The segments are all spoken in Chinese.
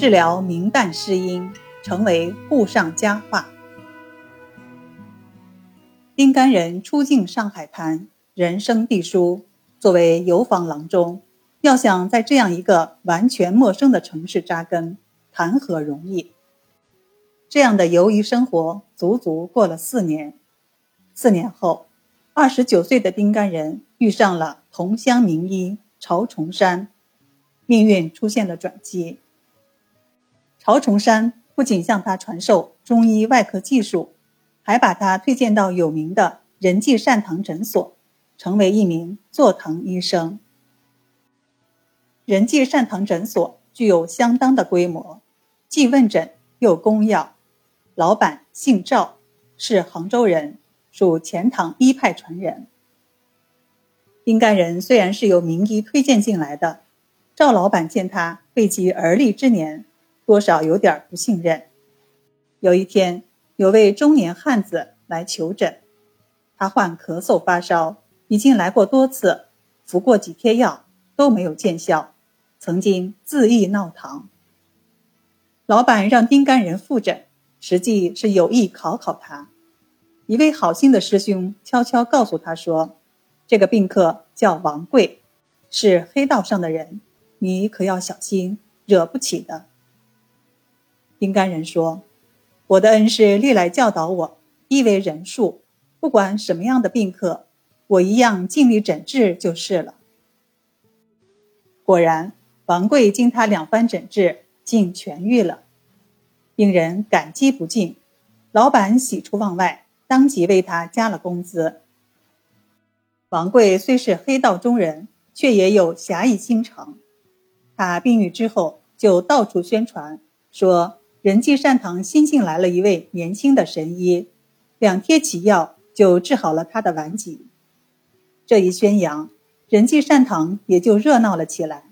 治疗明旦失音，成为沪上佳话。丁干人初进上海滩，人生地疏，作为游访郎中，要想在这样一个完全陌生的城市扎根，谈何容易？这样的游移生活，足足过了四年。四年后，二十九岁的丁干人遇上了同乡名医曹崇山，命运出现了转机。曹崇山不仅向他传授中医外科技术，还把他推荐到有名的仁济善堂诊所，成为一名坐堂医生。仁济善堂诊所具有相当的规模，既问诊又供药。老板姓赵，是杭州人，属钱塘医派传人。丁干人虽然是由名医推荐进来的，赵老板见他未及而立之年。多少有点不信任。有一天，有位中年汉子来求诊，他患咳嗽发烧，已经来过多次，服过几贴药都没有见效，曾经自缢闹堂。老板让丁干人复诊，实际是有意考考他。一位好心的师兄悄悄告诉他说：“这个病客叫王贵，是黑道上的人，你可要小心，惹不起的。”丁干人说：“我的恩师历来教导我，医为人术，不管什么样的病客，我一样尽力诊治就是了。”果然，王贵经他两番诊治，竟痊愈了。病人感激不尽，老板喜出望外，当即为他加了工资。王贵虽是黑道中人，却也有侠义心肠。他病愈之后，就到处宣传说。仁济善堂新进来了一位年轻的神医，两贴起药就治好了他的顽疾。这一宣扬，仁济善堂也就热闹了起来，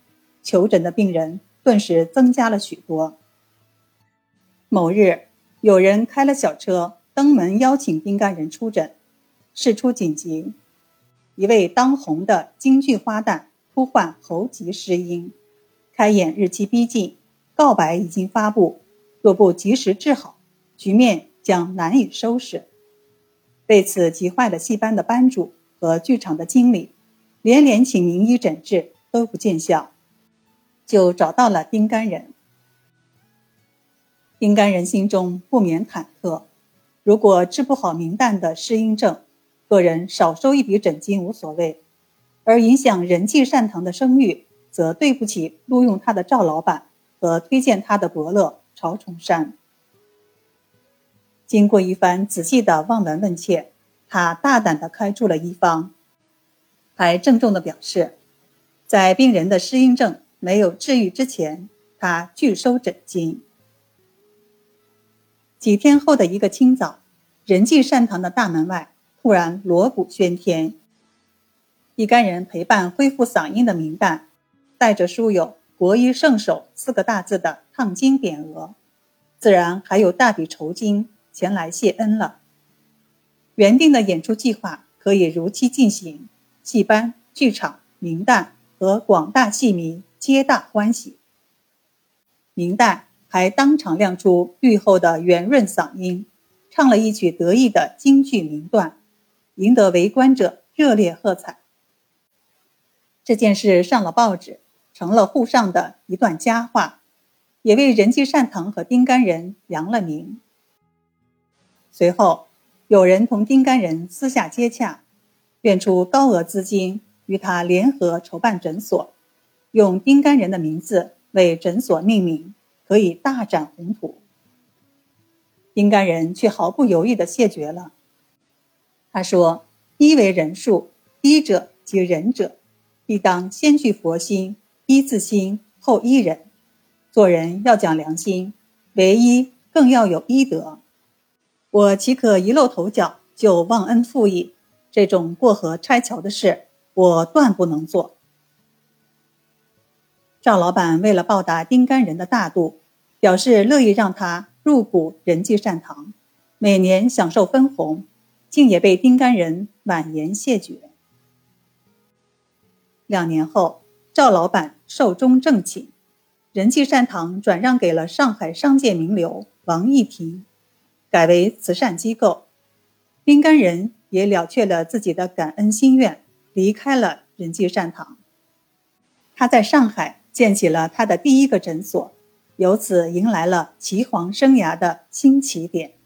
求诊的病人顿时增加了许多。某日，有人开了小车登门邀请丁干人出诊，事出紧急，一位当红的京剧花旦突患喉疾失音，开演日期逼近，告白已经发布。若不及时治好，局面将难以收拾。被此急坏了戏班的班主和剧场的经理，连连请名医诊治都不见效，就找到了丁干人。丁干人心中不免忐忑：如果治不好明旦的失音症，个人少收一笔诊金无所谓；而影响仁济善堂的声誉，则对不起录用他的赵老板和推荐他的伯乐。曹崇山经过一番仔细的望闻问切，他大胆的开出了医方，还郑重的表示，在病人的失音症没有治愈之前，他拒收诊金。几天后的一个清早，仁济善堂的大门外突然锣鼓喧天，一干人陪伴恢复嗓音的明旦，带着书友。国医圣手四个大字的烫金匾额，自然还有大笔酬金前来谢恩了。原定的演出计划可以如期进行，戏班、剧场、名旦和广大戏迷皆大欢喜。明旦还当场亮出愈后的圆润嗓音，唱了一曲得意的京剧名段，赢得围观者热烈喝彩。这件事上了报纸。成了沪上的一段佳话，也为人济善堂和丁干人扬了名。随后，有人同丁干人私下接洽，愿出高额资金与他联合筹办诊所，用丁干人的名字为诊所命名，可以大展宏图。丁干人却毫不犹豫地谢绝了。他说：“医为人术，医者即仁者，必当先具佛心。”一自心后依人，做人要讲良心，为医更要有医德。我岂可一露头角就忘恩负义？这种过河拆桥的事，我断不能做。赵老板为了报答丁干人的大度，表示乐意让他入股仁济善堂，每年享受分红，竟也被丁干人婉言谢绝。两年后。赵老板寿终正寝，仁济善堂转让给了上海商界名流王义庭，改为慈善机构。丁甘仁也了却了自己的感恩心愿，离开了仁济善堂。他在上海建起了他的第一个诊所，由此迎来了岐黄生涯的新起点。